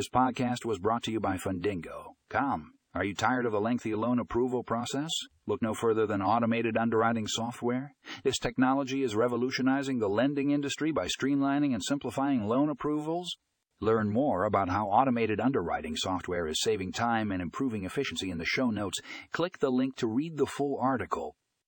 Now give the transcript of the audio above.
This podcast was brought to you by Fundingo. Come, are you tired of a lengthy loan approval process? Look no further than automated underwriting software. This technology is revolutionizing the lending industry by streamlining and simplifying loan approvals. Learn more about how automated underwriting software is saving time and improving efficiency in the show notes. Click the link to read the full article